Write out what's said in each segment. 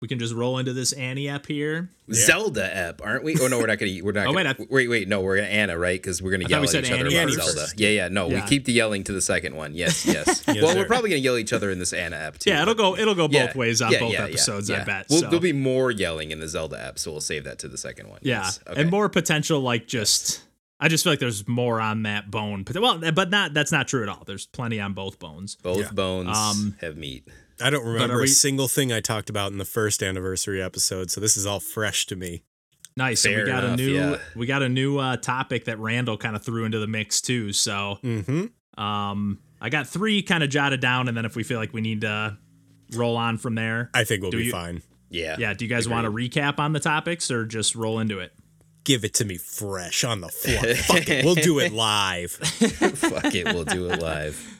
we can just roll into this Annie app here. Zelda app, aren't we? Oh no, we're not gonna. We're not. Oh, gonna, wait, I- wait, wait, no, we're gonna Anna, right? Because we're gonna thought yell we at said each other Annie about first. Zelda. Yeah, yeah. No, we keep the yelling to the second one. Yes, yes. Yes, well, sir. we're probably gonna yell at each other in this Anna app too. Yeah, it'll go it'll go yeah, both ways on yeah, both yeah, yeah, episodes, I yeah. bet. Well, so. there'll be more yelling in the Zelda app, so we'll save that to the second one. Yeah, Yes. Okay. and more potential like just. I just feel like there's more on that bone, but well, but not that's not true at all. There's plenty on both bones. Both Yeah. bones Um, have meat. I don't remember are a single thing I talked about in the first anniversary episode, so this is all fresh to me. Nice. and Fair we got enough, a new yeah. we got a new uh, topic that Randall kind of threw into the mix too. So Mm-hmm. um, I got three kind of jotted down, and then if we feel like we need to roll on from there, I think we'll be you- fine. Yeah. yeah. Do you guys want to recap on the topics or just roll into it? Give it to me fresh on the floor. Fuck it, we'll do it live. Fuck it, we'll do it live.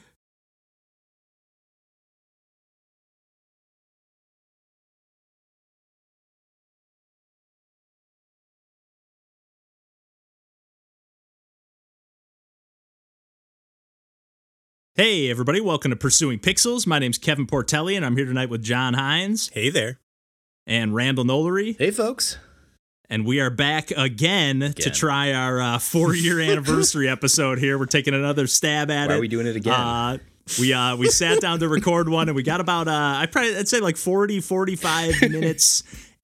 Hey everybody, welcome to Pursuing Pixels. My name's Kevin Portelli, and I'm here tonight with John Hines Hey there. and Randall Nolery. Hey, folks. And we are back again, to try our uh, four year anniversary episode here. We're taking another stab at Why it. are we doing it again? Uh, we uh we sat down to record one and we got about uh I probably I'd say like 40 45 minutes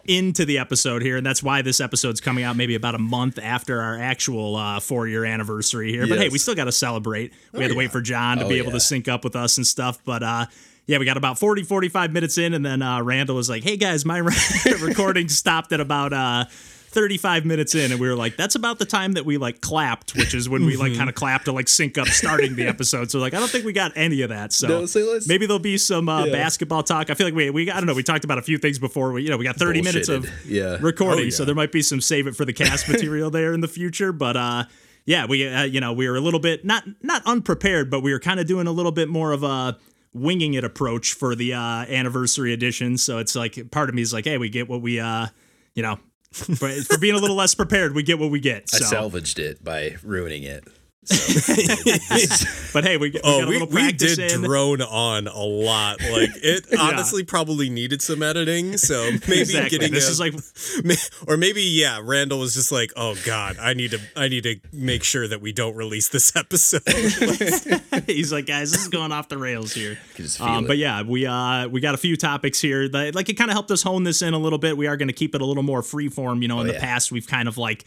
into the episode here and that's why this episode's coming out maybe about a month after our actual uh 4 year anniversary here. But hey, we still got to celebrate. We had to wait for John to Oh, be able yeah. to sync up with us and stuff, but uh yeah, we got about 40 45 minutes in and then uh Randall was like, "Hey guys, my recording stopped at about uh 35 minutes in and we were like that's about the time that we like clapped which is when we like Mm-hmm. kind of clapped to like sync up starting the episode so like i don't think we got any of that so No, so maybe there'll be some uh, basketball talk i feel like we, we i don't know we talked about a few things before we you know we got 30 minutes of Yeah. recording Oh, yeah. so there might be some save it for the cast material there in the future but uh yeah we uh, you know we were a little bit not not unprepared but we were kind of doing a little bit more of a winging it approach for the uh anniversary edition so it's like part of me is like hey we get what we uh you know for, for being a little less prepared we get what we get I salvaged it by ruining it. but hey we, we Oh, got a we, little we practice did in. drone on a lot. Like it honestly probably needed some editing. So maybe exactly. getting this a- is like or maybe yeah randall was just like oh god i need to i need to make sure that we don't release this episode. He's like guys this is going off the rails here. Can just feel um, but yeah we uh we got a few topics here that like it kind of helped us hone this in a little bit. We are going to keep it a little more free form you know in the yeah. past we've kind of like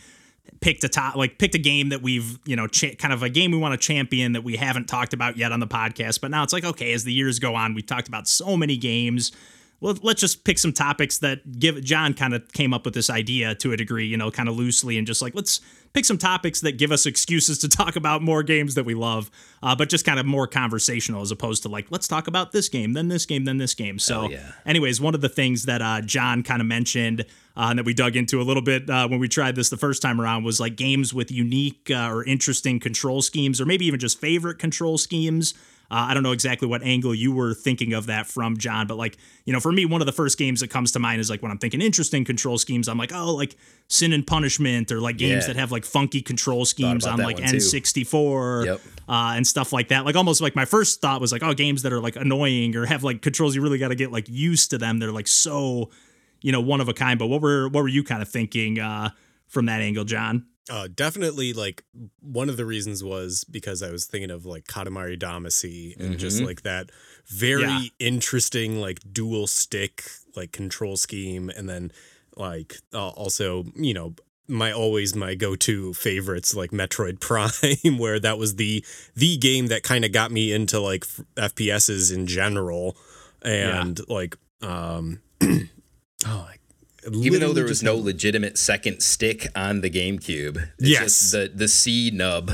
picked a top like picked a game that we've you know cha- kind of a game we want to champion that we haven't talked about yet on the podcast but now it's like okay as the years go on we've talked about so many games well, let's just pick some topics that give John kind of came up with this idea to a degree, you know, kind of loosely, and just like let's pick some topics that give us excuses to talk about more games that we love, uh, but just kind of more conversational as opposed to like let's talk about this game, then this game, then this game. So, yeah. anyways, one of the things that uh, John kind of mentioned uh, and that we dug into a little bit uh, when we tried this the first time around was like games with unique uh, or interesting control schemes, or maybe even just favorite control schemes. Uh, I don't know exactly what angle you were thinking of that from, John, but like, you know, for me, one of the first games that comes to mind is like when I'm thinking interesting control schemes, I'm like, oh, like Sin and Punishment or like games Yeah. that have like funky control schemes on like. N64 Yep. uh, and stuff like that. Like almost like my first thought was like, oh, games that are like annoying or have like controls you really got to get like used to them. They're like so, you know, one of a kind. But what were what were you kind of thinking uh, from that angle, John? uh, definitely like one of the reasons was because i was thinking of like katamari damacy and just like that very Yeah. interesting like dual stick like control scheme and then like uh, also you know my always my go-to favorites like Metroid Prime where that was the the game that kind of got me into like f- FPSs in general and like um oh Even though there was no legitimate second stick on the GameCube, it's Yes. just the the C nub.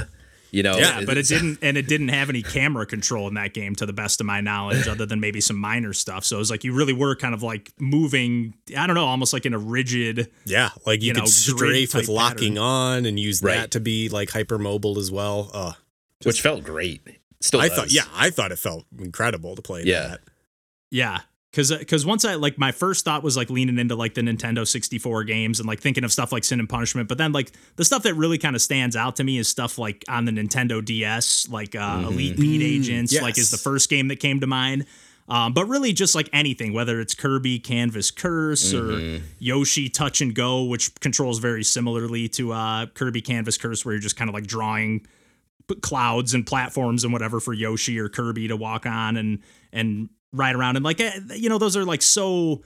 You know, Yeah, But it didn't, and it didn't have any camera control in that game, to the best of my knowledge, other than maybe some minor stuff. So it was like you really were kind of like moving. I don't know, almost like in a rigid. Yeah, like you, you could know, strafe with locking pattern. on and use that to be like hypermobile as well. Uh, which felt great. Still, I does. thought, yeah, I thought it felt incredible to play Yeah. that. Yeah, because because once I like my first thought was like leaning into like the Nintendo 64 games and like thinking of stuff like Sin and Punishment, but then like the stuff that really kind of stands out to me is stuff like on the Nintendo DS, like uh, Elite Beat Agents, like is the first game that came to mind. Um, but really, just like anything, whether it's Kirby Canvas Curse Mm-hmm. or Yoshi Touch and Go, which controls very similarly to uh, Kirby Canvas Curse, where you're just kind of like drawing clouds and platforms and whatever for Yoshi or Kirby to walk on and and ride around and like eh, you know those are like so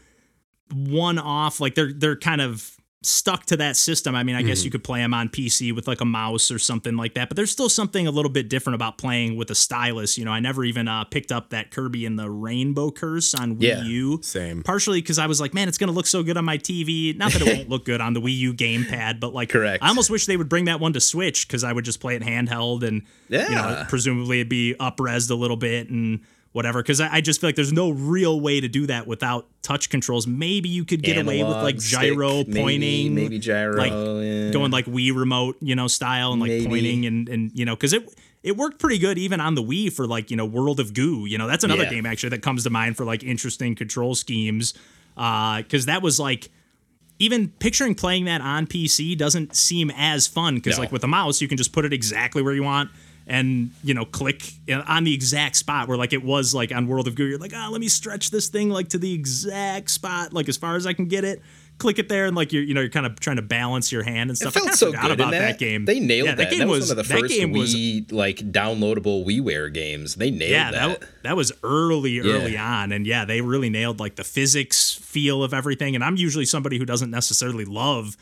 one off like they're they're kind of stuck to that system. I mean, I guess you could play them on PC with like a mouse or something like that, but there's still something a little bit different about playing with a stylus. You know, I never even uh, picked up that Kirby and the Rainbow Curse on Wii Yeah. U. Same. Partially because I was like, man, it's gonna look so good on my TV. Not that it won't look good on the Wii U gamepad, but like, Correct. I almost wish they would bring that one to Switch because I would just play it handheld and you know, Yeah. presumably it'd be upresed a little bit and whatever. Because I, I just feel like there's no real way to do that without touch controls. Maybe you could get away with like gyro stick, maybe- pointing, maybe gyro, like yeah. going like Wii remote, you know, style and like Maybe. pointing and and you know, because it it worked pretty good even on the Wii for like you know World of Goo. You know, that's another Yeah. game actually that comes to mind for like interesting control schemes. Uh, Because that was like even picturing playing that on PC doesn't seem as fun because No. like with a mouse you can just put it exactly where you want and you know click on the exact spot where like it was like on World of Goo you're like oh let me stretch this thing like to the exact spot like as far as I can get it click it there and like you're you know you're kind of trying to balance your hand and stuff. I felt kinda so forgot good about that. that. game. They nailed yeah, that. game That was, was one of the first game was like downloadable WiiWare games. They nailed yeah, that. that that was early, early on, and yeah, they really nailed like the physics feel of everything. And I'm usually somebody who doesn't necessarily love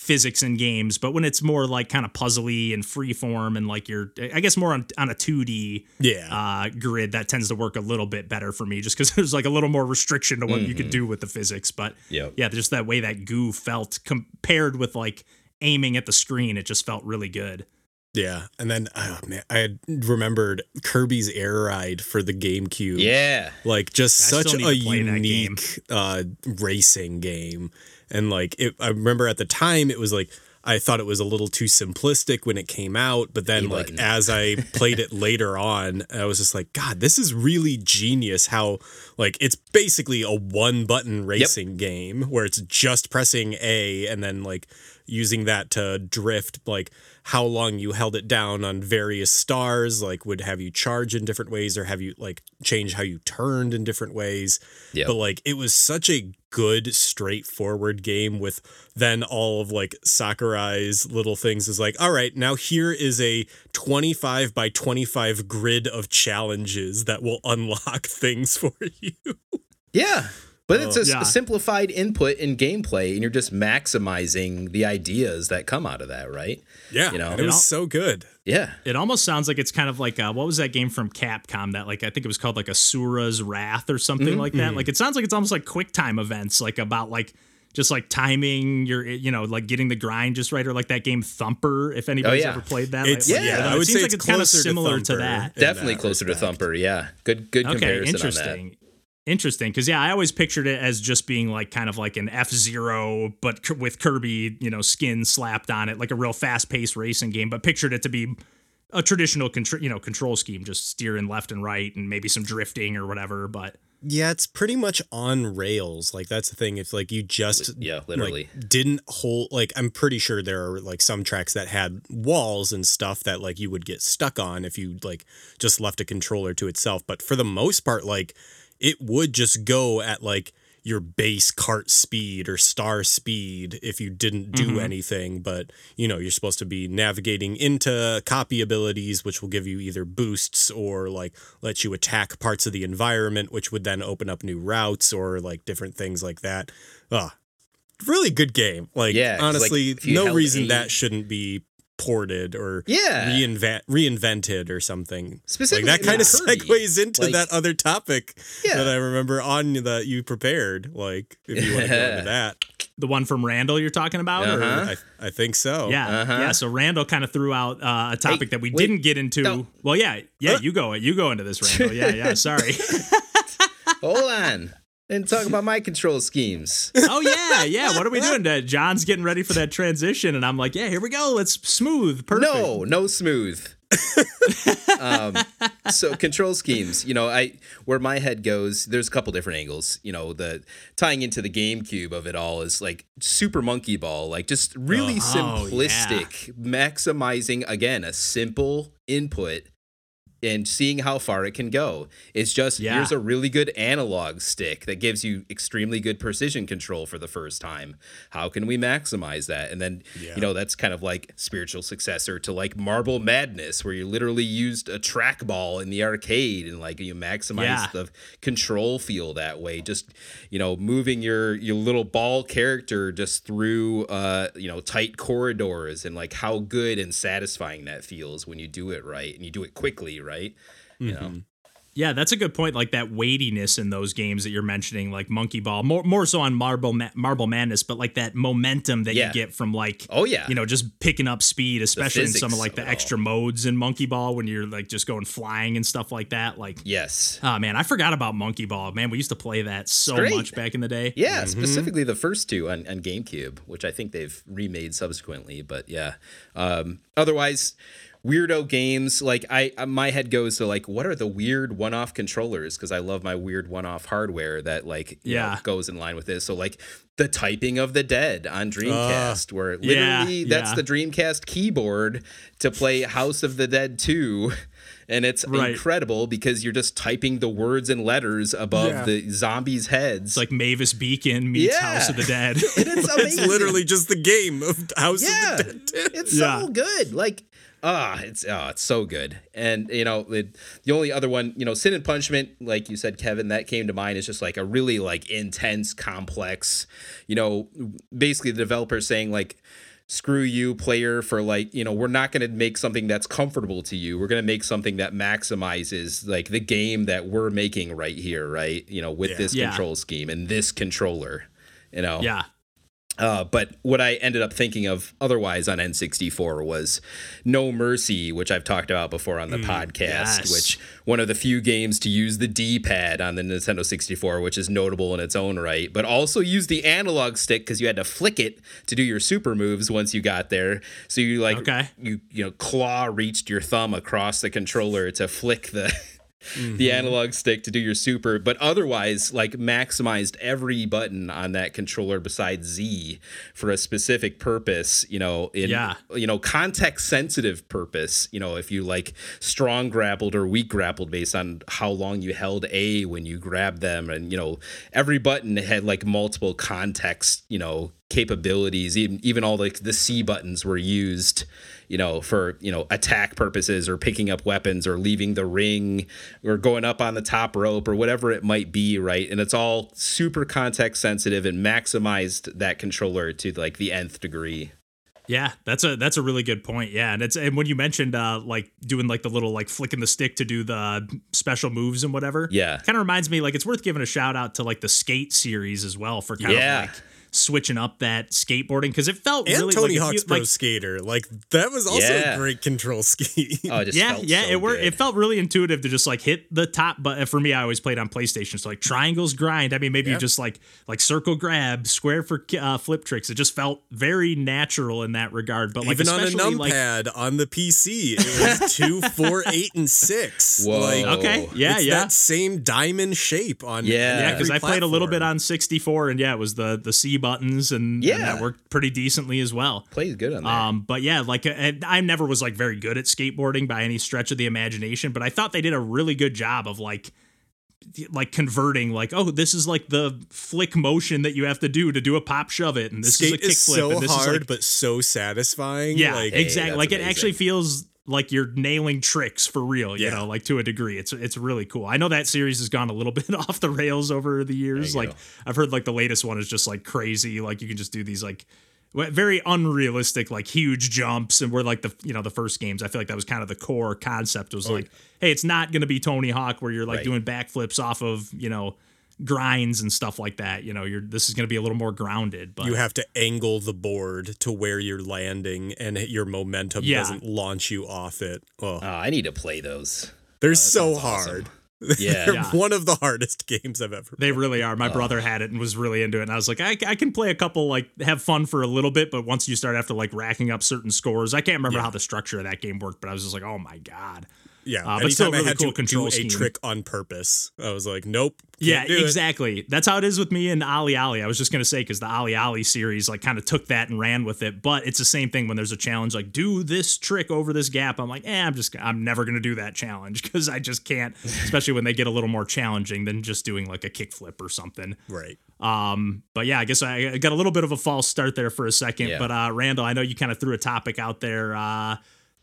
physics in games, but when it's more like kind of puzzly and freeform and like you're, I guess more on on a 2D Yeah. uh, grid, that tends to work a little bit better for me, just because there's like a little more restriction to what you Mm-hmm. could do with the physics. But Yep. yeah, just that way that goo felt compared with like aiming at the screen, it just felt really good. Yeah, and then oh man, I had remembered Kirby's Air Ride for the GameCube. yeah. like just I such a need to play that game. unique uh, racing game, and like it, I remember at the time it was like I thought it was a little too simplistic when it came out, but then like as I played it later on, I was just like, God, this is really genius. How like it's basically a one button racing game where it's just pressing A and then like using that to drift like how long you held it down on various stars like would have you charge in different ways or have you like change how you turned in different ways Yep. but like it was such a good straightforward game with then all of like sakurai's little things is like all right now here is a 25 by 25 grid of challenges that will unlock things for you Yeah. But it's a Yeah. simplified input in gameplay, and you're just maximizing the ideas that come out of that, right? yeah You know, it was all- so good Yeah. It almost sounds like it's kind of like uh, what was that game from Capcom that like I think it was called like Asura's Wrath or something Mm-hmm. like that. Like it sounds like it's almost like quick time events, like about like just like timing your you know like getting the grind just right, or like that game Thumper. If anybody's yeah. ever played that, It's- like, yeah, know, I it seems say like it's it's kind of closer to similar to that. Definitely that closer to. Thumper. Yeah. Good good Okay, comparison interesting. Interesting, because yeah, I always pictured it as just being like kind of like an F Zero, but k- with Kirby, you know, skin slapped on it, like a real fast paced racing game. But pictured it to be a traditional, contr- you know, control scheme, just steering left and right, and maybe some drifting or whatever. But Yeah, it's pretty much on rails. Like that's the thing. If like you just. Yeah, literally. like, didn't hold like I'm pretty sure there are like some tracks that had walls and stuff that like you would get stuck on if you like just left a controller to itself. But for the most part, like it would just go at like your base cart speed or star speed if you didn't do anything but you know you're supposed to be navigating into copy abilities which will give you either boosts or like let you attack parts of the environment which would then open up new routes or like different things like that. Ah really good game. Like Yeah, like, honestly you no reason that shouldn't be ported or Yeah. reinvent reinvented or something Specifically like that kind of segues into Like- that other topic Yeah. that I remember on that you prepared. Like, if you want to go into that, the one from Randall you're talking about, Uh-huh. I, I think so. Yeah, Uh-huh. yeah. So Randall kind of threw out uh, a topic Hey, that we wait, didn't get into. no. Well, yeah, yeah. You go, you go into this, Randall. Yeah, yeah. Sorry. Hold on. And talk about my control schemes. oh yeah, yeah. What are we doing? Uh, John's getting ready for that transition, and I'm like, yeah, here we go. Let's smooth, perfect. No, no smooth. um, so control schemes, you know, I where my head goes, there's a couple different angles. You know, the tying into the GameCube of it all is like Super Monkey Ball, like just really Oh, simplistic, maximizing again a simple input and seeing how far it can go. It's just Yeah. here's a really good analog stick that gives you extremely good precision control for the first time. How can we maximize that? And then Yeah. you know that's kind of like spiritual successor to like Marble Madness, where you literally used a trackball in the arcade and like you maximize Yeah. the control feel that way. Just you know moving your your little ball character just through uh you know tight corridors and like how good and satisfying that feels when you do it right and you do it quickly, right? You know. Mm-hmm. Yeah, that's a good point. Like that weightiness in those games that you're mentioning, like Monkey Ball, more more so on Marble Ma- Marble Madness, but like that momentum that Yeah. you get from like, Oh, yeah. you know, just picking up speed, especially in some of physics like of the all. extra modes in Monkey Ball when you're like just going flying and stuff like that. Like, Yes. oh man, I forgot about Monkey Ball. Man, we used to play that so great. much back in the day. Yeah, mm-hmm. specifically the first two on, on GameCube, which I think they've remade subsequently. But yeah, um, otherwise, weirdo games like I uh, my head goes to like what are the weird one-off controllers because I love my weird one-off hardware that like you know, Yeah. goes in line with this. So like the typing of the dead on Dreamcast, where literally Yeah, that's yeah. the Dreamcast keyboard to play House of the Dead 2. And it's Right. incredible because you're just typing the words and letters above Yeah. the zombies' heads. It's like Mavis Beacon meets Yeah. House of the Dead. and it's amazing. It's literally just the game of House yeah, of the Dead. it's Yeah. so good. Like ah, it's ah, it's so good. And you know, it, the only other one, you know, Sin and Punishment, like you said, Kevin, that came to mind is just like a really like intense, complex. You know, basically the developer saying like. Screw you, player, for like, you know, we're not going to make something that's comfortable to you. We're going to make something that maximizes like the game that we're making right here, right? You know, with Yeah. this Yeah. control scheme and this controller, you know. yeah. Uh, but what I ended up thinking of otherwise on N64 was No Mercy, which I've talked about before on the podcast, yes. which one of the few games to use the D-pad on the Nintendo 64, which is notable in its own right, but also use the analog stick because you had to flick it to do your super moves once you got there. So you like Okay. you you know claw reached your thumb across the controller to flick the the mm-hmm. analog stick to do your super, but otherwise, like maximized every button on that controller besides Z for a specific purpose, you know, in Yeah. you know, context sensitive purpose, you know, if you like strong grappled or weak grappled based on how long you held A when you grabbed them and you know, every button had like multiple context, you know, capabilities even even all like the C buttons were used you know for you know attack purposes or picking up weapons or leaving the ring or going up on the top rope or whatever it might be right and it's all super context sensitive and maximized that controller to like the nth degree Yeah, that's a that's a really good point. Yeah, and it's and when you mentioned uh like doing like the little like flicking the stick to do the special moves and whatever. Yeah. kind of reminds me like it's worth giving a shout out to like the skate series as well for kind Yeah. of like switching up that skateboarding because it felt And really Tony like, Hawk's you- Pro like Skater. Like that was also Yeah. a great control scheme. oh yeah, yeah, so it worked. It felt really intuitive to just like hit the top button. For me, I always played on PlayStation, so like triangles grind. I mean, maybe you Yeah. just like like circle grab, square for uh, flip tricks. It just felt very natural in that regard. But like Even on a especially like numpad on the PC, it was two, four, eight, and six. Whoa. Like, okay, yeah, it's yeah. that same diamond shape on Yeah. Yeah, because I played a little bit on 64, and yeah, it was the the C buttons, and, and Yeah. that worked pretty decently as well. plays good on there Um, but yeah, like uh, I never was like very good at skateboarding by any stretch of the imagination, but I thought they did a really good job of like like converting like oh this is like the flick motion that you have to do to do a pop shove it and this Skate is a is kickflip so and this hard, is like but so satisfying. yeah like, exactly that's like it actually feels like you're nailing tricks for real you Yeah. know like to a degree it's it's really cool i know that series has gone a little bit off the rails over the years like go. i've heard like the latest one is just like crazy like you can just do these like very unrealistic like huge jumps and we're like the you know the first games i feel like that was kind of the core concept was oh, like hey it's not going to be tony hawk where you're like Right. doing backflips off of you know grinds and stuff like that you know you're this is going to be a little more grounded but you have to angle the board to where you're landing, and your momentum Yeah. doesn't launch you off it. Oh, oh, i need to play those they're ah, so sounds awesome. hard. yeah They're Yeah. one of the hardest games I've ever. They really are. My brother ah. had it and was really into it, and I was like, I, I can play a couple, like have fun for a little bit, but once you start after like racking up certain scores, I can't remember Yeah. how the structure of that game worked, but I was just like, oh my god, Yeah, Uh, but still anytime I really had cool to control do scheme. a trick on purpose, I was like, nope. Yeah, can't it. exactly. That's how it is with me and OlliOlli. I was just gonna say because the OlliOlli series like kind of took that and ran with it, but it's the same thing when there's a challenge like do this trick over this gap. I'm like, eh, I'm just I'm never gonna do that challenge because I just can't. Especially when they get a little more challenging than just doing like a kickflip or something. Right. Um, but yeah, I guess I I got a little bit of a false start there for a second. Yeah. But uh, Randall, I know you kind of threw a topic out there uh,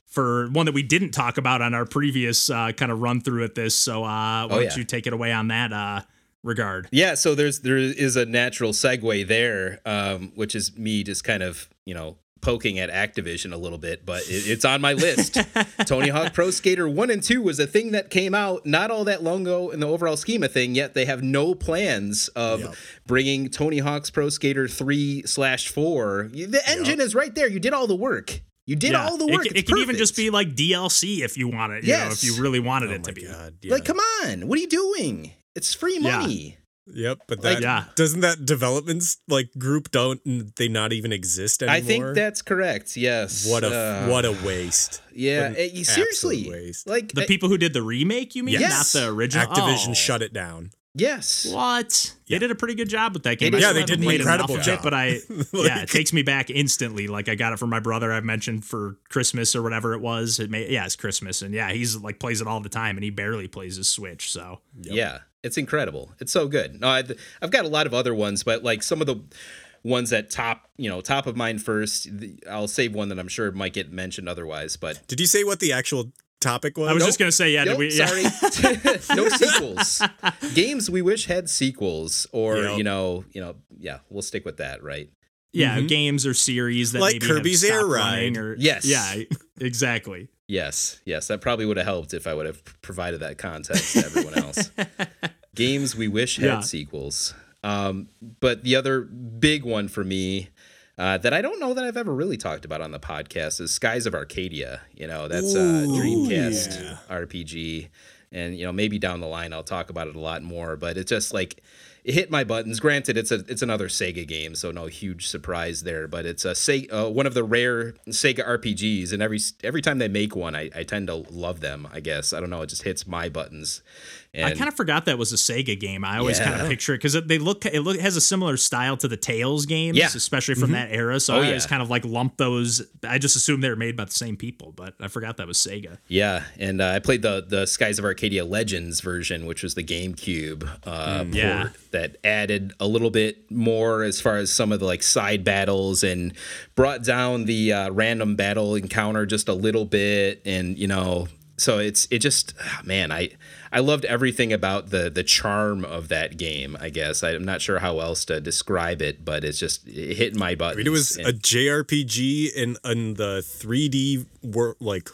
for one that we didn't talk about on our previous uh, kind of run through at this. So uh, why Oh, don't you take it away on that uh, regard? Yeah, so there's there is a natural segue there, um, which is me just kind of you know poking at Activision a little bit, but it, it's on my list. Tony Hawk Pro Skater One and Two was a thing that came out not all that long ago in the overall scheme of thing. Yet they have no plans of Yep. bringing Tony Hawk's Pro Skater Three slash Four. The engine is right there. You did all the work. You did all the work. ca- It, can even just be like DLC if you want it. You know, Yes. if you really wanted Oh it my to be. god. Yeah. like, come on, what are you doing? It's free Yeah. money. Yep, but Like- that Yeah. doesn't that development's like group don't they not even exist anymore? I think that's correct. Yes. what a Uh, what a waste. Yeah, What an eh, seriously. waste. Like The eh, people who did the remake, you mean, Yes. not the original? Activision Oh. shut it down. Yes. What? Yeah. They did a pretty good job with that game. They I did. still Yeah, they did an played enough incredible of it, job. but I, yeah, it takes me back instantly. Like I got it from my brother. I've mentioned for Christmas or whatever it was. It may, yeah, it's Christmas, and yeah, he's like plays it all the time, and he barely plays his Switch. So Yeah, it's incredible. It's so good. No, I've, I've got a lot of other ones, but like some of the ones that top, you know, top of mind first. the- I'll save one that I'm sure might get mentioned otherwise, but Did you say what the actual topic was? I was Nope. just gonna say, yeah, did Nope, we, yeah. sorry, no sequels. Games we wish had sequels, or Yep. you know, you know, yeah, we'll stick with that, right? yeah, Mhm. games or series that Like maybe Kirby's have Air stopped Ride. running Or, Yes. yeah, exactly. Yes, yes, that probably would have helped if I would have provided that context to everyone else. Games we wish had Yeah. sequels. Um, but the other big one for me uh, that I don't know that I've ever really talked about on the podcast is Skies of Arcadia. You know, that's a Ooh, Dreamcast yeah. RPG. And, you know, maybe down the line I'll talk about it a lot more, but it just like it hit my buttons. Granted, it's a it's another Sega game, so no huge surprise there. But it's a Sega, uh, one of the rare Sega RPGs, and every every time they make one, I, I tend to love them. I guess I don't know, it just hits my buttons. And I kind of forgot that was a Sega game. I always kind of picture it because they look it look has a similar style to the Tales games, Yeah. especially from that era. So Oh, I always yeah. kind of like lump those. I just assumed they were made by the same people, but I forgot that was Sega. Yeah, and uh, I played the the Skies of Arcadia Legends version, which was the GameCube uh, port yeah. that added a little bit more as far as some of the like side battles and brought down the uh, random battle encounter just a little bit, and you know, so it's it just ah, man, I I loved everything about the the charm of that game. I guess I'm not sure how else to describe it, but it's just it hit my buttons. I mean, it was and- a JRPG in in the 3D wor- like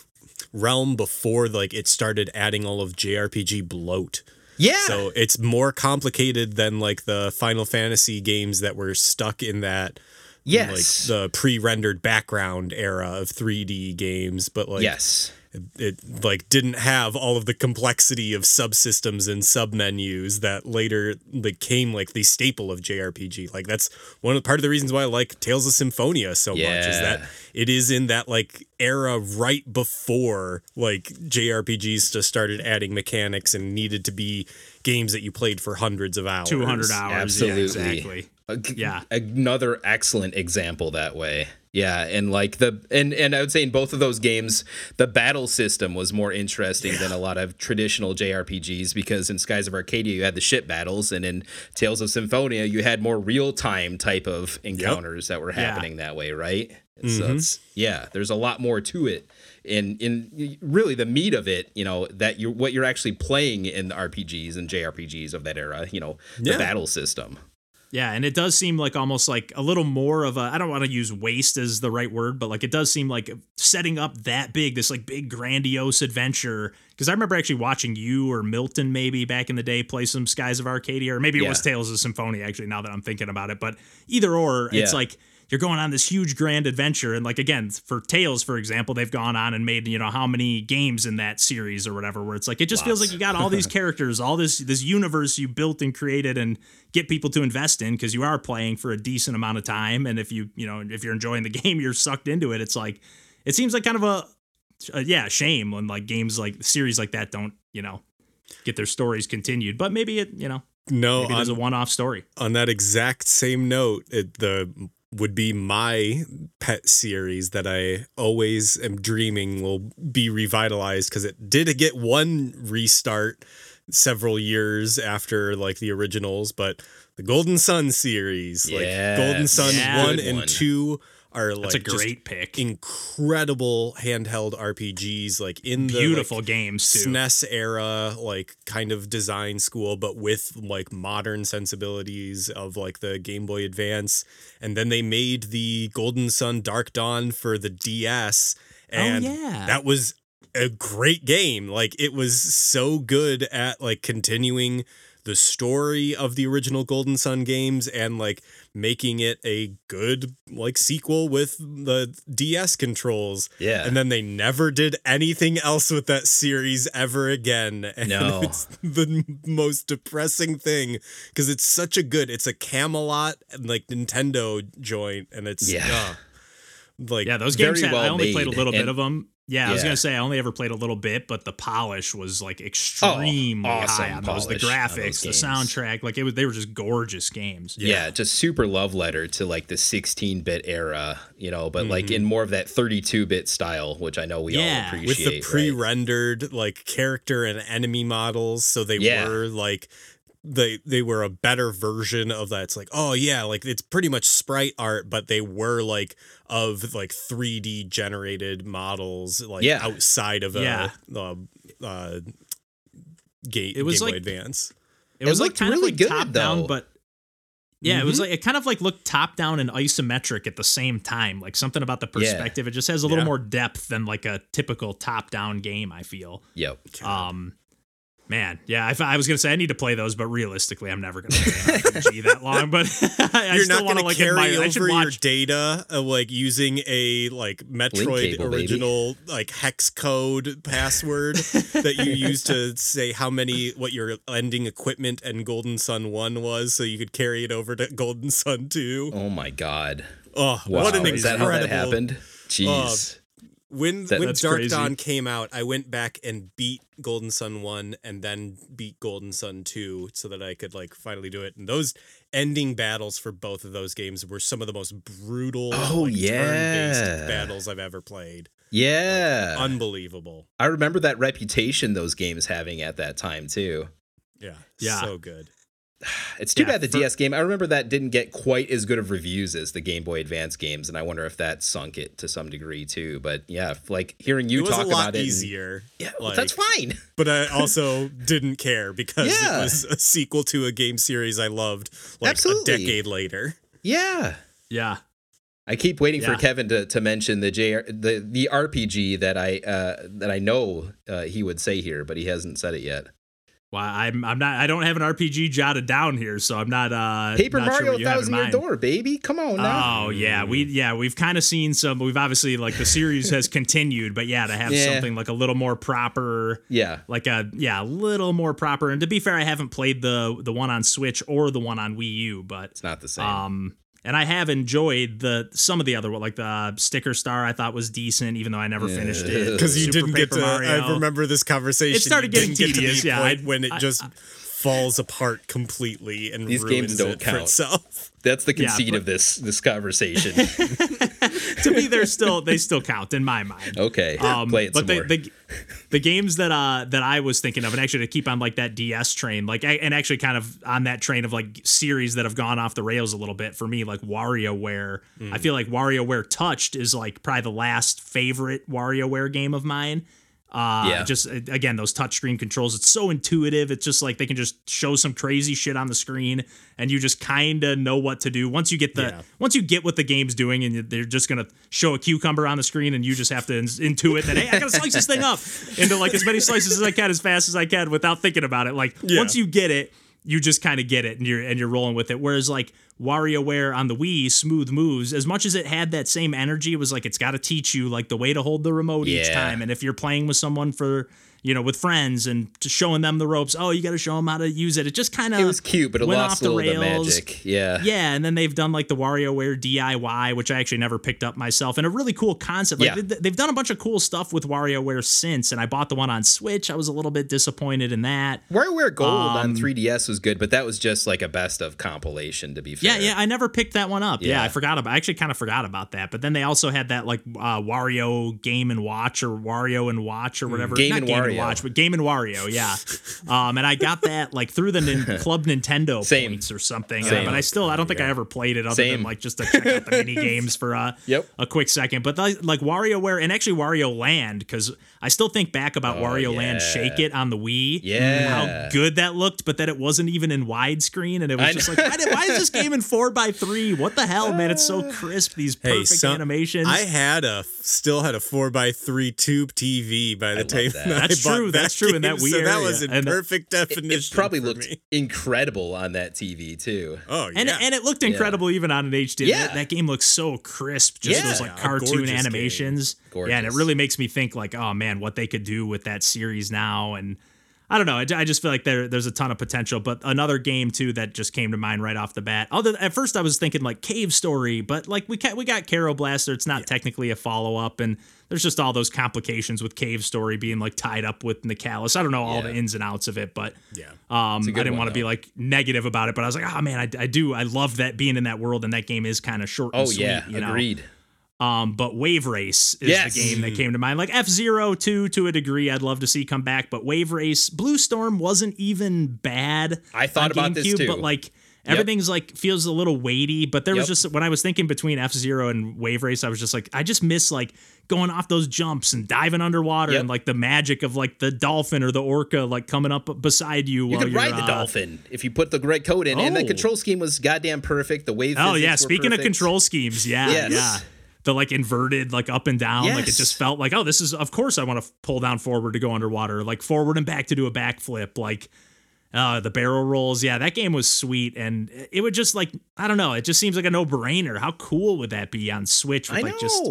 realm before like it started adding all of JRPG bloat. yeah. So it's more complicated than like the Final Fantasy games that were stuck in that yes. like the pre-rendered background era of 3D games, but like yes. It, it like didn't have all of the complexity of subsystems and submenus that later became like the staple of JRPG. Like that's one of part of the reasons why I like Tales of Symphonia so much is that it is in that like era right before like JRPGs just started adding mechanics and needed to be games that you played for hundreds of hours. Two hundred hours, Absolutely. yeah, exactly. Yeah. another excellent example that way. Yeah and like the and and i would say in both of those games the battle system was more interesting than a lot of traditional jrpgs because in skies of arcadia you had the ship battles and in tales of symphonia you had more real-time type of encounters that were happening that way right? And so mm-hmm. it's yeah there's a lot more to it. In in really the meat of it you know that you what you're actually playing in the rpgs and jrpgs of that era you know the Yeah. battle system Yeah, and it does seem like almost like a little more of a I don't want to use waste as the right word, but like it does seem like setting up that big, this like big grandiose adventure. Because I remember actually watching you or Milton maybe back in the day play some Skies of Arcadia, or maybe it Yeah. was Tales of Symphonia actually. Now that I'm thinking about it, but either or, it's like you're going on this huge grand adventure and like again for tales for example they've gone on and made you know how many games in that series or whatever where it's like it just feels like you got all these characters all this this universe you built and created and get people to invest in because you are playing for a decent amount of time and if you you know if you're enjoying the game you're sucked into it it's like it seems like kind of a uh, yeah, shame when like games like series like that don't you know get their stories continued. But maybe it you know No, maybe on, a one off story. on that exact same note, it, the would be my pet series that I always am dreaming will be revitalized because it did get one restart several years after like the originals, but the Golden Sun series, yes. like Golden Sun yeah, 1 and 2 are like That's a great pick. incredible handheld RPGs, like in the like, Beautiful games too. SNES era, like kind of design school, but with like modern sensibilities of like the Game Boy Advance. And then they made the Golden Sun Dark Dawn for the DS. Oh, and yeah. that was a great game. Like it was so good at like continuing the story of the original Golden Sun games and like making it a good like sequel with the DS controls. Yeah. And then they never did anything else with that series ever again. And No. it's the most depressing thing because it's such a good it's a Camelot and like Nintendo joint and it's Yeah. uh, like yeah, those games. very Had, I well only played a made, little bit of them. Yeah, I was gonna say I only ever played a little bit, but the polish was like oh, extremely awesome high on those. The polish on graphics, those the soundtrack, like it was. They were just gorgeous games. yeah. just super love letter to like the 16-bit era, you know, but like mm-hmm. in more of that 32-bit style, which I know we Yeah. all appreciate. with the pre-rendered like character and enemy models so they Yeah. were like they they were a better version of that it's like oh yeah like it's pretty much sprite art but they were like of like 3d generated models like Yeah. outside of Yeah. a uh, uh game, It was game boy like- advance It was like kind really of like good, top down, but yeah, it was Mhm. like it kind of like looked top down and isometric at the same time. Like something about the Yeah. perspective. It just has a little Yeah. more depth than like a typical top down game. I feel. Yep. Um, man, yeah, I, I was gonna say I need to play those, but realistically, I'm never gonna play RPG that long. But I you're still not going to like carry admire. I should over your data uh, like using a like Metroid cable, baby. original like hex code password that you use to say how many what your ending equipment and Golden Sun 1 was so you could carry it over to Golden Sun 2. Oh my god. Oh, Wow. what an Is that how incredible that happened? Jeez. When That- when Dark crazy. Dawn came out, I went back and beat Golden Sun 1 and then beat Golden Sun 2 so that I could like finally do it. And those ending battles for both of those games were some of the most brutal Oh, like, turn-based yeah. battles I've ever played. yeah. Unbelievable. I remember that reputation those games having at that time too. Yeah. Yeah. So good. It's too Yeah, bad the for- DS game. I remember that didn't get quite as good of reviews as the Game Boy Advance games, and I wonder if that sunk it to some degree too. But yeah, like hearing you it was talk a lot about it, and- easier. yeah, well, that's fine. But I also didn't care because Yeah. it was a sequel to a game series I loved like Absolutely. a decade later. Yeah, Yeah, I keep waiting for Kevin to, to mention the JR, the the RPG that I uh, that I know uh, he would say here, but he hasn't said it yet. Well, I'm I'm not. I don't have an RPG jotted down here, so I'm not. uh Paper not sure Mario what you have Thousand Year. Door, baby, come on now. Oh yeah, we yeah we've kind of seen some. We've obviously like the series has continued, but yeah, to have Yeah. something like a little more proper, yeah, like a yeah, a little more proper. And to be fair, I haven't played the the one on Switch or the one on Wii U, but it's not the same. um, and I have enjoyed the some of the other like the uh, Sticker Star. I thought was decent, even though I never finished it. because you Super didn't get to. Mario. I remember this conversation. It started getting didn't get to the tedious, yeah, point I- when it I- just falls apart completely and These ruins games don't it for count. itself. That's the yeah, conceit but- of this this conversation. to me, they're still they still count in my mind. okay, Um, play it but some the, the the games that uh that I was thinking of, and actually to keep on like that DS train, like and actually kind of on that train of like series that have gone off the rails a little bit for me, like WarioWare. I feel like WarioWare Touched is like probably the last favorite WarioWare game of mine. Uh, Yeah. just uh, again those touchscreen controls. It's so intuitive. It's just like they can just show some crazy shit on the screen, and you just kind of know what to do once you get the Yeah. once you get what the game's doing, and they're just gonna show a cucumber on the screen, and you just have to in- intuit that hey, I gotta slice this thing up into like as many slices as I can as fast as I can without thinking about it. Like Yeah. once you get it, you just kind of get it, and you're and you're rolling with it. Whereas like WarioWare on the Wii, Smooth Moves, as much as it had that same energy, it was like it's got to teach you like the way to hold the remote each time. And if you're playing with someone for, you know, with friends and just showing them the ropes, oh, you got to show them how to use it. It just kind of It was cute, but it went lost off a the little bit of rails. magic. Yeah. Yeah, and then they've done like the WarioWare DIY, which I actually never picked up myself, and a really cool concept. Like Yeah. they- they've done a bunch of cool stuff with WarioWare since, and I bought the one on Switch. I was a little bit disappointed in that. WarioWare Gold Um, on 3DS was good, but that was just like a best of compilation. To be fair. yeah, yeah. I never picked that one up. Yeah, Yeah. I forgot about. I actually kind of forgot about that. But then they also had that like uh, Wario Game and Watch or Wario and Watch or whatever. Mm, Game Not and Game and Wario. Watch, but Game and Wario. Yeah, um, and I got that like through the nin- Club Nintendo Same. points or something. Uh, but I still, I don't think I ever played it other Same. than like just to check out the mini games for uh, Yep. a quick second. But like, like WarioWare and actually Wario Land because I still think back about Wario Land Oh. Shake It on the Wii. and Yeah. how good that looked, but that it wasn't even in widescreen, and it was I just know. like, why, did, why is this game in four by three? What the hell, man? It's so crisp. These Hey, perfect some- animations. I had a still had a four by three tube TV by the love time that. I That's true, that's true, in that game, Wii so that was a And uh, perfect It, definition. it probably for looked me. incredible on that TV too. Oh yeah, and and it looked incredible even on an HD. Yeah. That, that game looks so crisp, just Yeah. those like Yeah, a cartoon gorgeous animations. Yeah, and it really makes me think like, oh man, what they could do with that series now. And I don't know. I, I just feel like there there's a ton of potential. But another game too that just came to mind right off the bat. Other at first I was thinking like Cave Story, but like we ca- we got Kero Blaster. It's not technically a follow up, and there's just all those complications with Cave Story being like tied up with Nicalis. I don't know all Yeah. the ins and outs of it, but yeah. um, I didn't want to be like negative about it, but I was like, oh man, I, I do, I love that being in that world, and that game is kind of short. And Oh sweet, yeah, you know? agreed. Um, but Wave Race is Yes. the game that came to mind. Like F Zero too, to a degree, I'd love to see come back. But Wave Race, Blue Storm wasn't even bad. I thought about this GameCube, too. but like everything's like feels a little weighty. But there was just when I was thinking between F Zero and Wave Race, I was just like, I just miss like going off those jumps and diving underwater Yep. and like the magic of like the dolphin or the orca like coming up beside you. You could ride the uh, dolphin if you put the right code in, and the Oh. control scheme was goddamn perfect. The wave. Oh yeah, speaking of control schemes, yeah, Yes. yeah. The like inverted, like up and down, like it just felt like, oh, this is of course I want to pull down forward to go underwater, like forward and back to do a backflip, like uh the barrel rolls. Yeah, that game was sweet and it would just like I don't know, it just seems like a no-brainer. How cool would that be on Switch with I like know. just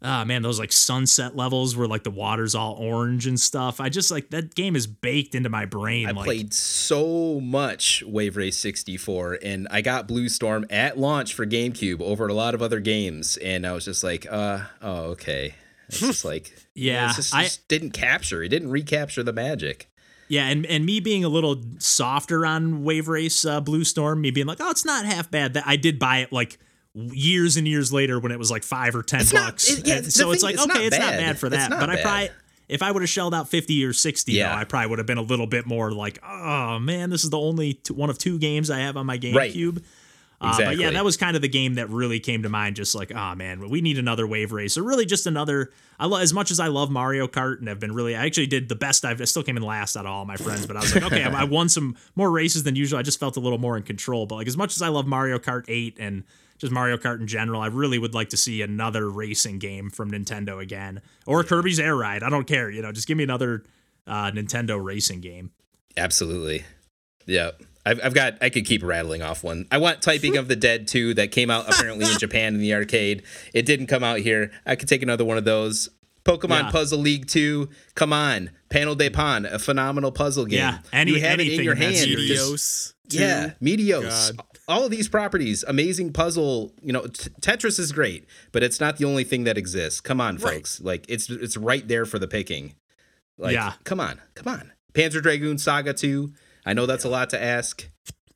ah man, those like sunset levels where like the water's all orange and stuff. I just like that game is baked into my brain. I like played so much Wave Race 64, and I got Blue Storm at launch for GameCube over a lot of other games, and I was just like, uh, oh, okay. It's just like, Yeah, it just, I- just didn't capture. It didn't recapture the magic. Yeah, and, and me being a little softer on Wave Race uh, Blue Storm, me being like, oh, it's not half bad. That I did buy it like years and years later when it was like five or ten It's not- bucks. it- yeah, so it's like it's not okay, it's not bad. bad for that. not But I probably if I would have shelled out fifty or sixty, Yeah. though, I probably would have been a little bit more like, oh man, this is the only two, one of two games I have on my Right. GameCube. Uh, but yeah, that was kind of the game that really came to mind. Just like, oh man, we need another wave race, or really just another. I lo- as much as I love Mario Kart and have been really, I actually did the best. I've I still came in last out of all my friends, but I was like, okay, I, I won some more races than usual. I just felt a little more in control. But like, as much as I love Mario Kart Eight and just Mario Kart in general, I really would like to see another racing game from Nintendo again, or Kirby's Air Ride. I don't care, you know, just give me another uh, Nintendo racing game. Absolutely. Yeah. I've, I've got, I could keep rattling off one. I want Typing of the Dead 2 that came out apparently in Japan in the arcade. It didn't come out here. I could take another one of those. Pokemon Yeah. Puzzle League 2. Come on. Panel de Pon, a phenomenal puzzle game. Yeah, any- you have it in your hand. Meteos. Yeah. Meteos. God. All of these properties, amazing puzzle. You know, t- Tetris is great, but it's not the only thing that exists. Come on, Right. folks. Like it's it's right there for the picking. Like, Yeah. come on, come on. Panzer Dragoon Saga 2. I know that's a lot to ask,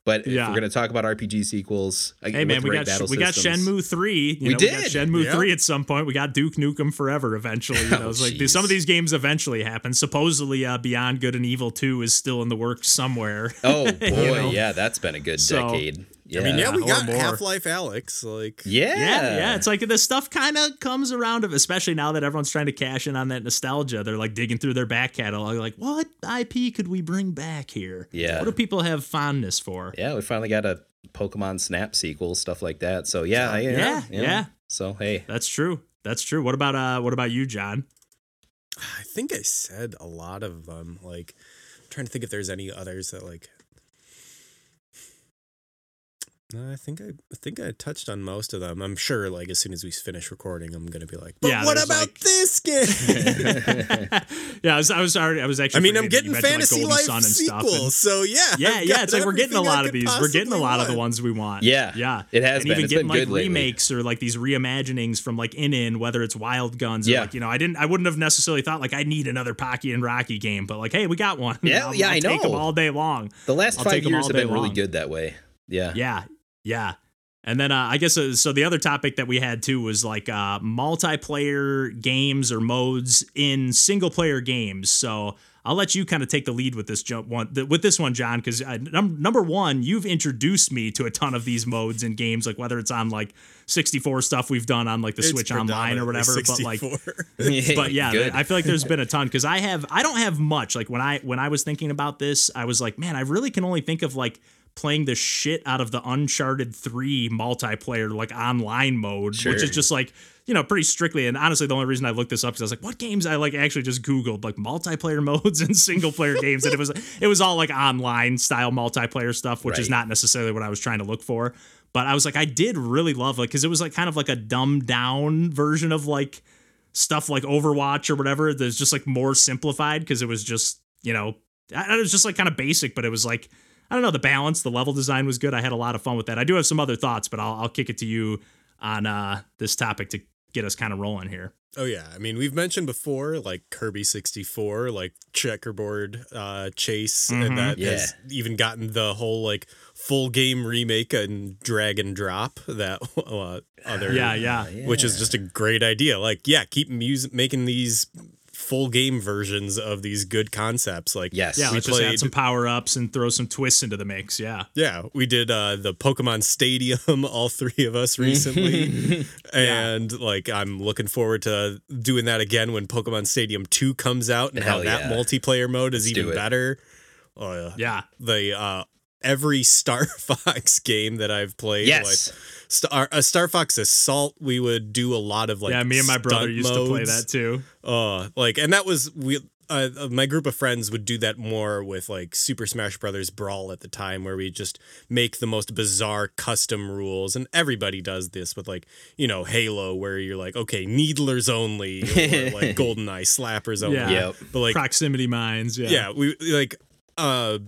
but if we're gonna talk about RPG sequels, Hey man, we got battle we got Shenmue three. You We know, We got did. Shenmue Yeah. three at some point. We got Duke Nukem Forever eventually. You know, Oh, like some of these games eventually happen. Supposedly, uh, Beyond Good and Evil two is still in the works somewhere. Oh boy, know? yeah, that's been a good So, decade. Yeah. I mean, yeah, we got. Half Life Alyx. Like, yeah, yeah, yeah. It's like this stuff kind of comes around, of especially now that everyone's trying to cash in on that nostalgia. They're like digging through their back catalog, like what IP could we bring back here? Yeah. what do people have fondness for? yeah. We finally got a Pokemon Snap sequel, stuff like that. So yeah, I- Yeah, yeah. So hey, That's true. That's true. What about uh? What about you, John? I think I said a lot of them. Like, I'm trying to think if there's any others that like. No, I think I, I think I touched on most of them. I'm sure, like as soon as we finish recording, I'm gonna be like, "But Yeah, what about like- this game?" yeah, I was, I was already, I was actually. I mean, I'm getting Fantasy like, Life Golden Sun and stuff, sequels, and- so yeah, Yeah, I've yeah, it's like we're getting a lot of these. We're getting a possibly lot of the ones we want. Yeah, yeah, it has and been. even It's getting been like good lately. remakes or like these reimaginings from like In In, whether it's Wild Guns. Or Yeah. like you know, I didn't, I wouldn't have necessarily thought like I need another Pocky and Rocky game, but like, hey, we got one. Yeah, I'll, yeah, I'll I Take them all day long. The last I'll five take 'em years all have day been really good that way. Yeah. Yeah, yeah. And then uh, I guess uh, so. The other topic that we had too was like uh, multiplayer games or modes in single player games. So I'll let you kind of take the lead with this jump one th- with this one, John, because uh, num- number one, you've introduced me to a ton of these modes and games, like whether it's on like 64 stuff we've done on like the It's Switch Online or whatever. But like, but yeah, Good. I feel like there's been a ton because I have I don't have much. Like when I when I was thinking about this, I was like, man, I really can only think of like playing the shit out of the Uncharted 3 multiplayer like online mode, which is just like you know pretty strictly. And honestly, the only reason I looked this up because I was like, what games? I like actually just googled like multiplayer modes and single player games, and it was it was all like online style multiplayer stuff, which is not necessarily what I was trying to look for. But I was like, I did really love like because it was like kind of like a dumbed down version of like stuff like Overwatch or whatever that's just like more simplified because it was just you know it was just like kind of basic, but it was like I don't know the balance, the level design was good. I had a lot of fun with that. I do have some other thoughts, but I'll I'll kick it to you on uh this topic to get us kind of rolling here. Oh yeah, I mean we've mentioned before like Kirby 64, like checkerboard uh chase Mhm. and that Yeah. has even gotten the whole like full game remake and drag and drop that uh, other Yeah, yeah. which is just a great idea. Like yeah, keep music making these full game versions of these good concepts like Yes. Yeah, we let's just add some power ups and throw some twists into the mix. Yeah. Yeah, we did uh the Pokemon Stadium, all three of us recently. and like I'm looking forward to doing that again when Pokemon Stadium 2 comes out and how Hell that multiplayer mode is Let's even better. Oh yeah. Yeah. The uh every Star Fox game that I've played Yes. like Star a Star Fox Assault we would do a lot of like yeah, me and my brother stunt used to play that too. Uh, like, and that was we. Uh, uh, my group of friends would do that more with like Super Smash Brothers Brawl at the time, where we just make the most bizarre custom rules, and everybody does this with like you know Halo, where you're like, okay, needlers only, or like GoldenEye slappers only. Yeah. Yep. But like, Proximity mines. Yeah. yeah, we like uh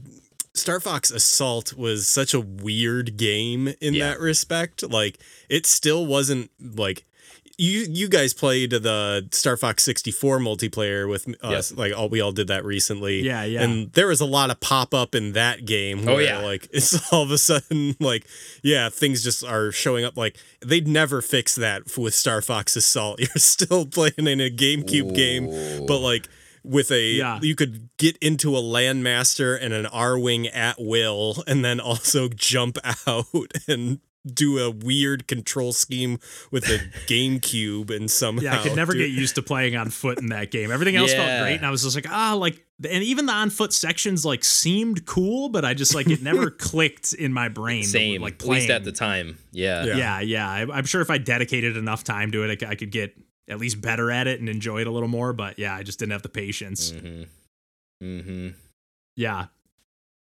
Star Fox Assault was such a weird game in Yeah. that respect. Like it still wasn't like you you guys played the Star Fox 64 multiplayer with uh, us Yep. like all we all did that recently. Yeah, yeah. And there was a lot of pop up in that game Oh, yeah. like it's all of a sudden like yeah, things just are showing up like they'd never fix that with Star Fox Assault. You're still playing in a GameCube game, but like with a Yeah. you could get into a landmaster and an Arwing at will and then also jump out and do a weird control scheme with the GameCube and somehow Yeah, I could never do- get used to playing on foot in that game. Everything else felt great, and I was just like, ah, like, and even the on foot sections like seemed cool, but I just like it never clicked in my brain. Same. like at least playing. at the time. Yeah. Yeah. Yeah, yeah. I, I'm sure if I dedicated enough time to it, I could get at least better at it and enjoy it a little more. But yeah, I just didn't have the patience. Mm-hmm. Mm-hmm. Yeah.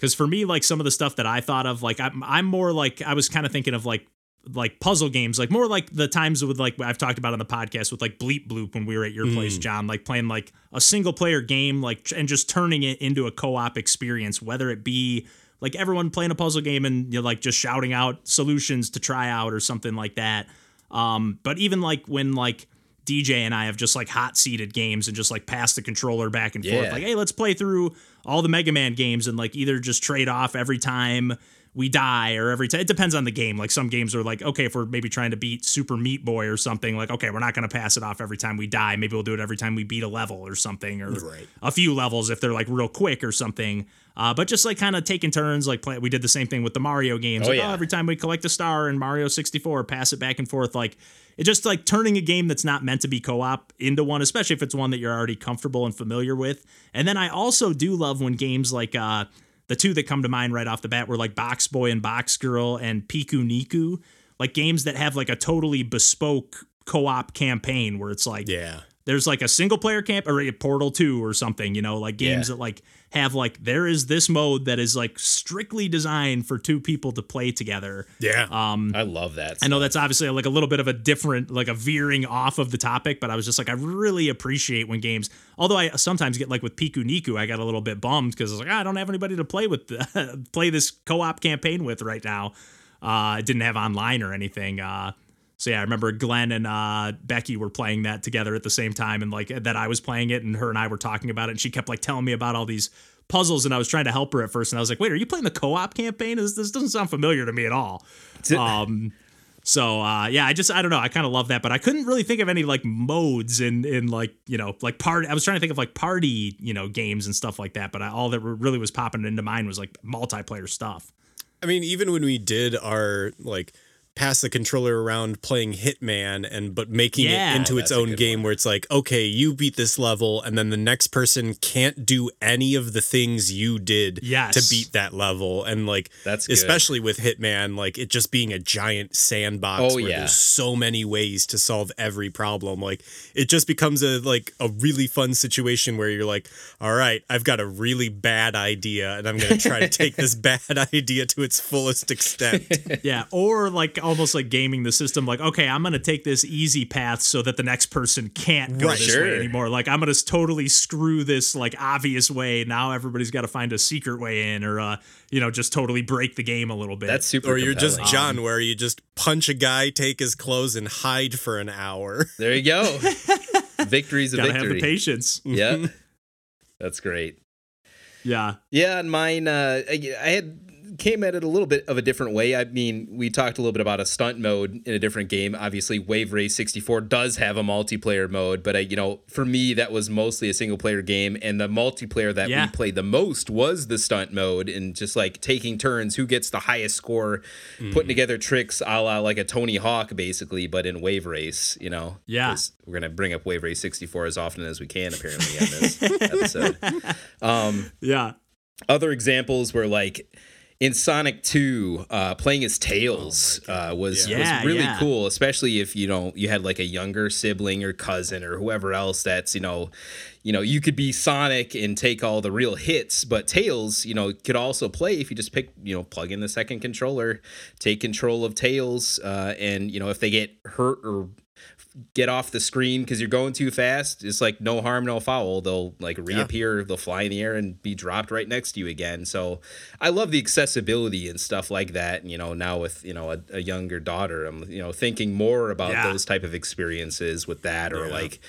Cause for me, like some of the stuff that I thought of, like I'm I'm more like I was kind of thinking of like like puzzle games, like more like the times with like I've talked about on the podcast with like Bleep Bloop when we were at your place, Mm. John, like playing like a single player game, like and just turning it into a co-op experience, whether it be like everyone playing a puzzle game and you're like just shouting out solutions to try out or something like that. Um, but even like when like DJ and I have just like hot seated games and just like pass the controller back and forth. Like, hey, let's play through all the Mega Man games and like either just trade off every time we die or every time it depends on the game. Like some games are like, okay, if we're maybe trying to beat Super Meat Boy or something, like, okay, we're not gonna pass it off every time we die. Maybe we'll do it every time we beat a level or something, or Right. a few levels if they're like real quick or something. Uh, but just like kind of taking turns, like play, we did the same thing with the Mario games. Oh, like, yeah. every time we collect a star in Mario 64, pass it back and forth. Like it just like turning a game that's not meant to be co-op into one, especially if it's one that you're already comfortable and familiar with. And then I also do love when games like uh, the two that come to mind right off the bat were like Box Boy and Box Girl and Pikuniku, like games that have like a totally bespoke co-op campaign where it's like Yeah. there's like a single player camp or a Portal 2 or something, you know, like games Yeah. that like have like there is this mode that is like strictly designed for two people to play together. Yeah. Um I love that. I know that's obviously like a little bit of a different, like a veering off of the topic, but I was just like, I really appreciate when games, although I sometimes get like with Pikuniku, I got a little bit bummed because I was like, "Ah, I don't have anybody to play with, play this co op campaign with right now. Uh, I didn't have online or anything. Uh, so yeah, I remember Glenn and uh, Becky were playing that together at the same time, and like that I was playing it, and her and I were talking about it, and she kept like telling me about all these puzzles, and I was trying to help her at first, and I was like, "Wait, are you playing the co-op campaign? This, this doesn't sound familiar to me at all." Um, so uh, yeah, I just I don't know, I kind of love that, but I couldn't really think of any like modes in in like you know like part. I was trying to think of like party you know games and stuff like that, but I, all that really was popping into mind was like multiplayer stuff. I mean, even when we did our like pass the controller around playing Hitman and but making Yeah. it into its own good game where it's like, okay, you beat this level and then the next person can't do any of the things you did Yes. to beat that level. And like That's good. especially with Hitman, like it just being a giant sandbox Oh, where yeah. there's so many ways to solve every problem. Like it just becomes a like a really fun situation where you're like, all right, I've got a really bad idea and I'm gonna try to take this bad idea to its fullest extent. yeah, or like almost like gaming the system. Like, okay, I'm gonna take this easy path so that the next person can't go Right. this Sure. way anymore. Like, I'm gonna totally screw this like obvious way. Now everybody's got to find a secret way in, or uh, you know, just totally break the game a little bit. That's super. or you're just compelling. John, where you just punch a guy, take his clothes, and hide for an hour. There you go. Victory's a gotta have the patience. Yeah, that's great. Yeah, Yeah, and mine, uh, I I had came at it a little bit of a different way. I mean, we talked a little bit about a stunt mode in a different game. Obviously, Wave Race 64 does have a multiplayer mode, but I, you know, for me, that was mostly a single player game, and the multiplayer that Yeah. we played the most was the stunt mode, and just like taking turns, who gets the highest score, putting together tricks a la like a Tony Hawk, basically, but in Wave Race. You know, Yeah. We're gonna bring up Wave Race 64 as often as we can, apparently, on this episode. Um, yeah, other examples were like in Sonic 2, uh, playing as Tails uh, was, Yeah. Yeah, was really yeah. cool, especially if you know you had like a younger sibling or cousin or whoever else that's you know, you know you could be Sonic and take all the real hits, but Tails you know could also play if you just pick you know plug in the second controller, take control of Tails, uh, and you know if they get hurt or get off the screen because you're going too fast. It's like no harm, no foul. They'll like reappear, they'll fly in the air and be dropped right next to you again. So I love the accessibility and stuff like that. And, you know, now with, you know, a, a younger daughter, I'm, you know, thinking more about Yeah. those type of experiences with that or like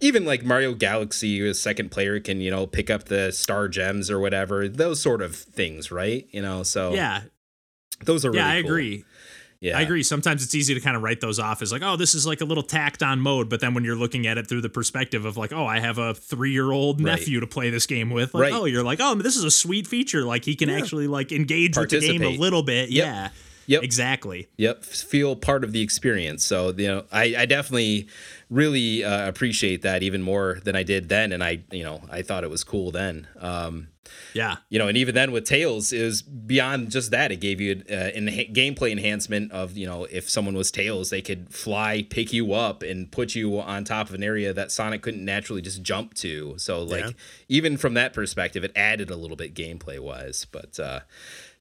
even like Mario Galaxy, a second player can, you know, pick up the star gems or whatever, those sort of things, right? You know, so yeah, those are really yeah. I cool. agree. Yeah. I agree. Sometimes it's easy to kind of write those off as like, oh, this is like a little tacked on mode. But then when you're looking at it through the perspective of like, oh, I have a three year old Right. nephew to play this game with, like, Right. oh, you're like, oh, this is a sweet feature. Like he can actually like engage with the game a little bit. Yep. Yeah. Yep. Exactly. Yep, feel part of the experience. So you know, I, I definitely really uh, appreciate that even more than I did then, and I you know I thought it was cool then. Um, Yeah. you know, and even then with Tails, it was beyond just that. It gave you uh, an enha- gameplay enhancement of you know if someone was Tails, they could fly, pick you up, and put you on top of an area that Sonic couldn't naturally just jump to. So like Yeah. even from that perspective, it added a little bit gameplay wise. But uh,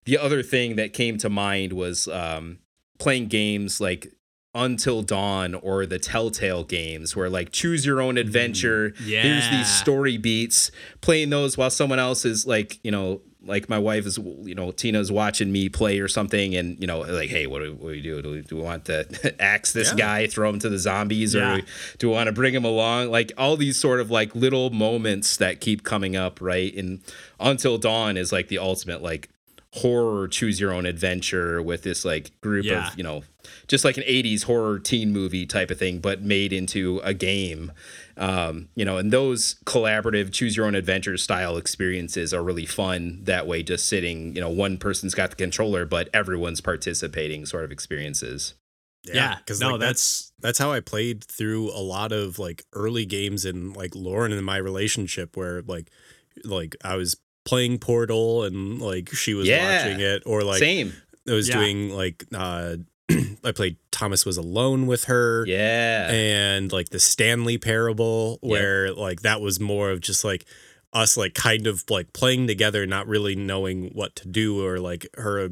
the other thing that came to mind was um, playing games like Until Dawn or the Telltale games, where like choose your own adventure. Here's yeah. these story beats. Playing those while someone else is like, you know, like my wife is, you know, Tina's watching me play or something, and you know, like, hey, what do, what do we do? Do we, do we want to axe this Yeah. guy, throw him to the zombies, or Yeah. do we, do we want to bring him along? Like all these sort of like little moments that keep coming up, right? And Until Dawn is like the ultimate like horror choose your own adventure with this like group Yeah. of you know just like an 80s horror teen movie type of thing but made into a game um, you know and those collaborative choose your own adventure style experiences are really fun that way just sitting you know one person's got the controller but everyone's participating sort of experiences Yeah. because no, like, that's that's how I played through a lot of like early games in like Lauren and my relationship where like like I was playing Portal and like she was Yeah. watching it or like same I was Yeah. doing like uh I played Thomas Was Alone with her. Yeah. And like the Stanley Parable, where like that was more of just like us like kind of like playing together, not really knowing what to do, or like her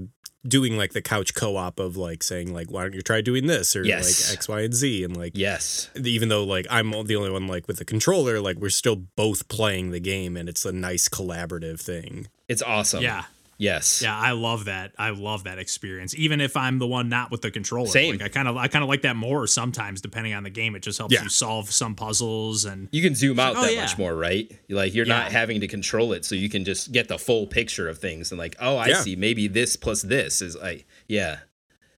doing like the couch co-op of like saying like why don't you try doing this or Yes. like X, Y, and Z and like yes. even though like I'm the only one like with the controller, like we're still both playing the game and it's a nice collaborative thing. It's awesome. Yeah. Yes. Yeah, I love that. I love that experience. Even if I'm the one not with the controller. Same. Like I kind of I kind of like that more sometimes depending on the game. It just helps Yeah. you solve some puzzles and You can zoom out oh, that yeah. much more, right? Like you're not having to control it, so you can just get the full picture of things and like, oh, I Yeah. see. Maybe this plus this is like, yeah,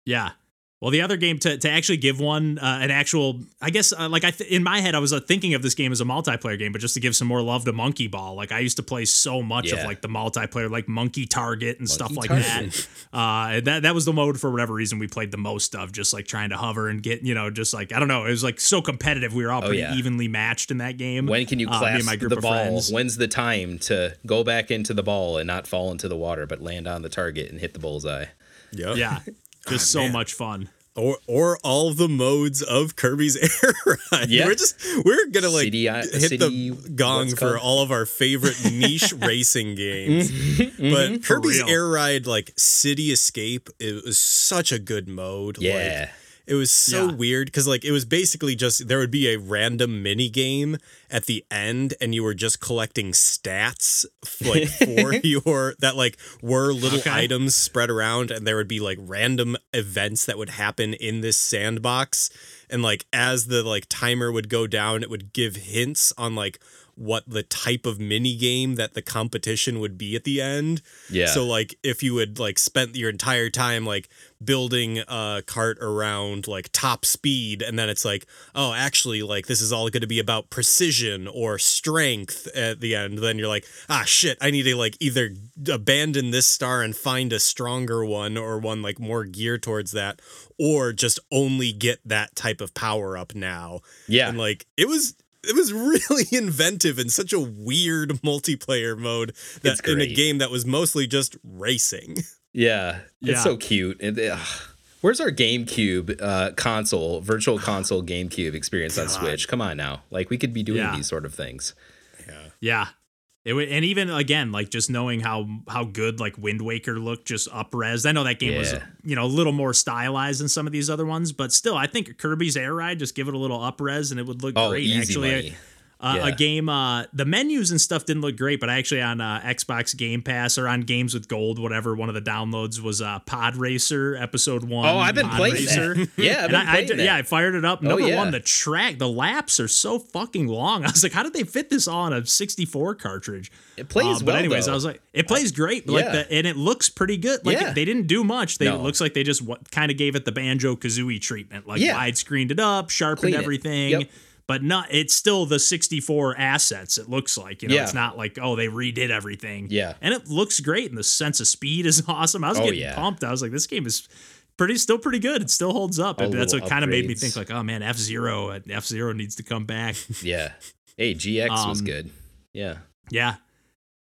Yeah. Well, the other game to, to actually give one uh, an actual, I guess, uh, like I th- in my head, I was uh, thinking of this game as a multiplayer game, but just to give some more love to Monkey Ball. Like I used to play so much of like the multiplayer, like Monkey Target and stuff like Monkey that. Uh, that that was the mode for whatever reason we played the most of, just like trying to hover and get, you know, just like I don't know, it was like so competitive. We were all pretty Oh, yeah. evenly matched in that game. When can you Uh, clasp and my group the ball? friends. When's the time to go back into the ball and not fall into the water, but land on the target and hit the bullseye? Yeah. Yeah, just so man. much fun. Or or all the modes of Kirby's Air Ride. Yeah. We're just we're gonna like City- uh, hit city- the gong for all of our favorite niche racing games. But Kirby's. Air Ride, like City Escape, it was such a good mode. Yeah. Like, it was so Yeah. weird because like it was basically just there would be a random mini game at the end and you were just collecting stats like for your that like were little Okay. items spread around and there would be like random events that would happen in this sandbox and like as the like timer would go down it would give hints on like what the type of mini game that the competition would be at the end Yeah. so like if you had like spent your entire time like building a cart around like top speed and then it's like oh actually like this is all going to be about precision or strength at the end then you're like ah shit I need to like either abandon this star and find a stronger one or one like more geared towards that or just only get that type of power up now Yeah. and like it was it was really inventive in such a weird multiplayer mode that in a game that was mostly just racing. Yeah, Yeah. it's so cute. And, ugh. where's our GameCube uh, console, virtual console GameCube experience on Switch? Come on now, like we could be doing Yeah. these sort of things. Yeah. Yeah. It and even again, like just knowing how how good like Wind Waker looked, just up res. I know that game was you know a little more stylized than some of these other ones, but still, I think Kirby's Air Ride just give it a little up res and it would look Oh, great. actually. Uh, Yeah. a game, uh, the menus and stuff didn't look great, but I actually on uh, Xbox Game Pass or on Games with Gold, whatever, one of the downloads was uh, Pod Racer Episode One. Oh, I've been Pod playing Racer. that. Yeah, I've been I, I playing did- that. yeah, I fired it up. Oh, Number yeah. one, the track, the laps are so fucking long. I was like, how did they fit this all on a 64 cartridge? It plays Uh, but well, anyways, though. I was like, it plays great, but like yeah. the and it looks pretty good. Like Yeah. they didn't do much. They No. it looks like they just what kind of gave it the banjo kazooie treatment, like Yeah. widescreened it up, sharpened Clean it. everything. Yep. But not, it's still the 64 assets. It looks like you know, Yeah. it's not like oh they redid everything. Yeah. and it looks great, and the sense of speed is awesome. I was Oh, getting yeah. pumped. I was like, this game is pretty, still pretty good. It still holds up. All And that's what kind of made me think like, oh man, F Zero, F Zero needs to come back. yeah. Hey, GX was Um, good. Yeah. yeah,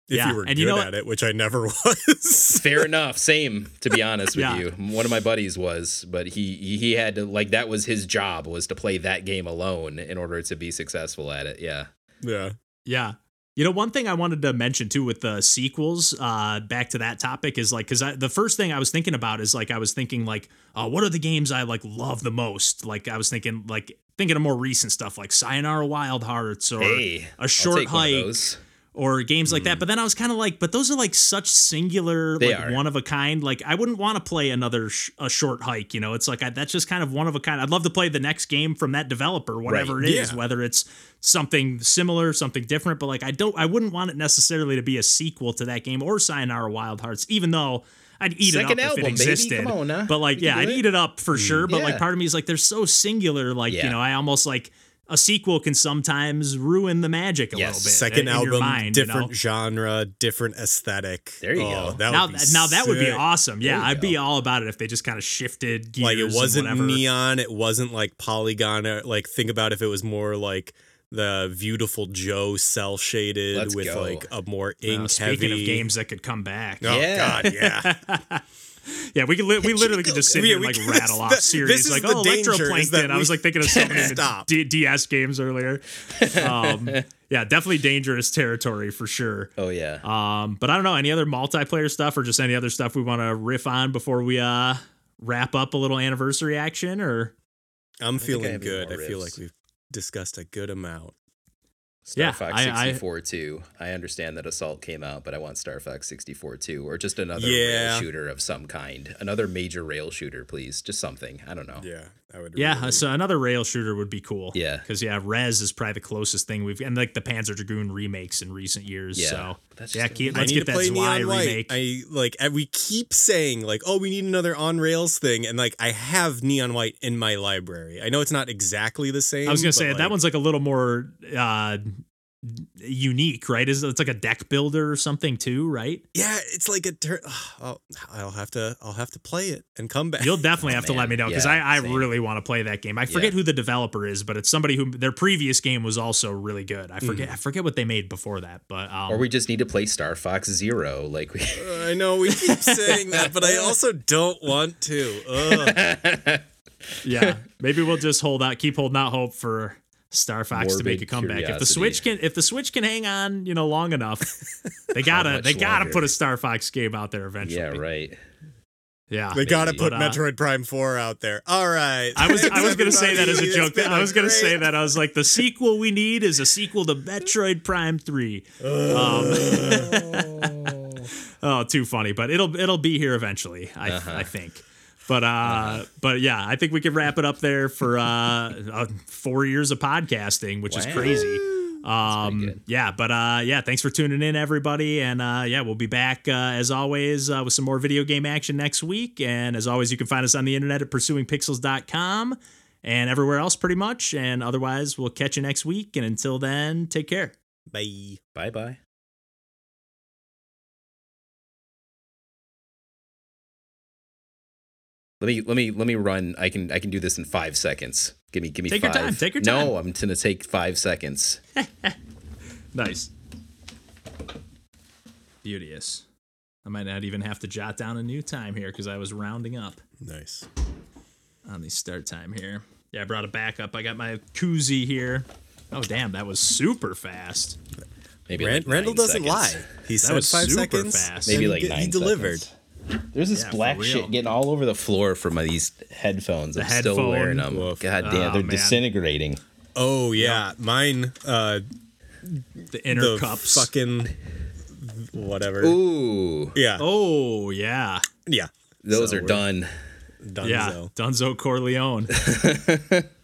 If Yeah, you were and good you know at it, which I never was. Fair enough. Same, to be honest with Yeah. you. One of my buddies was, but he he he had to like that was his job was to play that game alone in order to be successful at it. Yeah. yeah. Yeah. You know, one thing I wanted to mention too with the sequels, uh, back to that topic is like, cause I, the first thing I was thinking about is like, I was thinking like, uh, what are the games I like love the most? Like, I was thinking like, thinking of more recent stuff like Sayonara Wild Hearts or Hey, a I'll short take hike those. Or games like that. Mm-hmm. But then I was kind of like, but those are like such singular, They like are. one of a kind. Like I wouldn't want to play another sh- a short hike. You know, it's like I, that's just kind of one of a kind. I'd love to play the next game from that developer, whatever Right. it is, Yeah. whether it's something similar, something different. But like I don't, I wouldn't want it necessarily to be a sequel to that game or Sayonara Wild Hearts, even though. I'd eat Second it up album, if it existed. On now. But like, You yeah, I'd it. eat it up for mm. sure. But like, part of me is like, they're so singular. Like, you know, I almost like a sequel can sometimes ruin the magic a Yes. little bit. Second in your album, mind, you know? different genre, different aesthetic. There you Oh, go. That now, would be now that would be awesome. Yeah, I'd be all about it if they just kind of shifted gears. Like it wasn't whatever. neon. It wasn't like polygon. or, Like think about if it was more like the Viewtiful Joe cell shaded with go. like a more ink Uh, speaking heavy. of games that could come back, Oh Yeah. God, yeah. Yeah, we could li- we literally could just sit Yeah, here and like can- rattle off this- series this is like the oh electroplankton. I was like thinking of so many Stop. D- DS games earlier. Um, yeah, definitely dangerous territory for sure. Oh yeah. Um, but I don't know any other multiplayer stuff or just any other stuff we want to riff on before we uh wrap up a little anniversary action or I'm think I feeling good. I feel like we've discussed a good amount. Star Yeah, Fox I- I- 64 too. I understand that Assault came out, but I want Star Fox 64 too, or just another Yeah. rail shooter of some kind. Another major rail shooter, please. Just something. I don't know. Yeah, I would. yeah, really- so another rail shooter would be cool. Yeah. because yeah, Rez is probably the closest thing we've and like the Panzer Dragoon remakes in recent years. Yeah, so that's yeah, keep, I let's need get to that play Zwei Neon White. remake. I like and we keep saying like, oh, we need another on rails thing, and like I have Neon White in my library. I know it's not exactly the same. I was gonna but, say like, that one's like a little more uh unique, right? Is it's like a deck builder or something too, right? Yeah, it's like a. Tur- I'll, I'll have to. I'll have to play it and come back. You'll definitely have to let me know because Yeah, I, I same. really want to play that game. I forget Yeah. who the developer is, but it's somebody who their previous game was also really good. I forget I forget what they made before that, but um, Or we just need to play Star Fox Zero. Like we I know we keep saying that, but I also don't want to. Ugh. yeah, maybe we'll just hold out, keep holding out hope for Star Fox to make a Morbid comeback. If the. Switch can, if the Switch can hang on, you know, long enough, they gotta, much they gotta longer? put a Star Fox game out there eventually. Yeah, right. Yeah, They gotta put But, uh, Metroid Prime Four out there. All right. I was I was gonna say that as a joke. It's been I a was gonna say that I was like the sequel we need is a sequel to Metroid Prime Three. Um, oh, too funny, but it'll it'll be here eventually. I Uh-huh. I think. But uh, but yeah, I think we could wrap it up there for uh, uh four years of podcasting, which is crazy. Um, yeah, but uh, yeah, thanks for tuning in, everybody, and uh, yeah, we'll be back uh, as always uh, with some more video game action next week. And as always, you can find us on the internet at pursuingpixels.com and everywhere else, pretty much. And otherwise, we'll catch you next week. And until then, take care. Bye. Bye bye. Let me let me let me run. I can I can do this in five seconds. Give me give me Take your five. time, take your time. No, I'm gonna take five seconds. Nice. Beauteous. I might not even have to jot down a new time here because I was rounding up Nice. on the start time here. Yeah, I brought a backup. I got my koozie here. Oh, damn, that was super fast. Maybe Ran- like Randall doesn't seconds. lie. He said was five super seconds. fast. Maybe and like he, nine. he delivered. seconds. There's this Yeah, black shit getting all over the floor from my, these headphones. I'm still wearing them. Woof. God Oh, damn, they're man. disintegrating. Oh yeah, mine. Uh, The inner the cups. fucking whatever. Ooh, Yeah, Oh, yeah. yeah. those So are we're done. Dunzo. Yeah. Dunzo Corleone.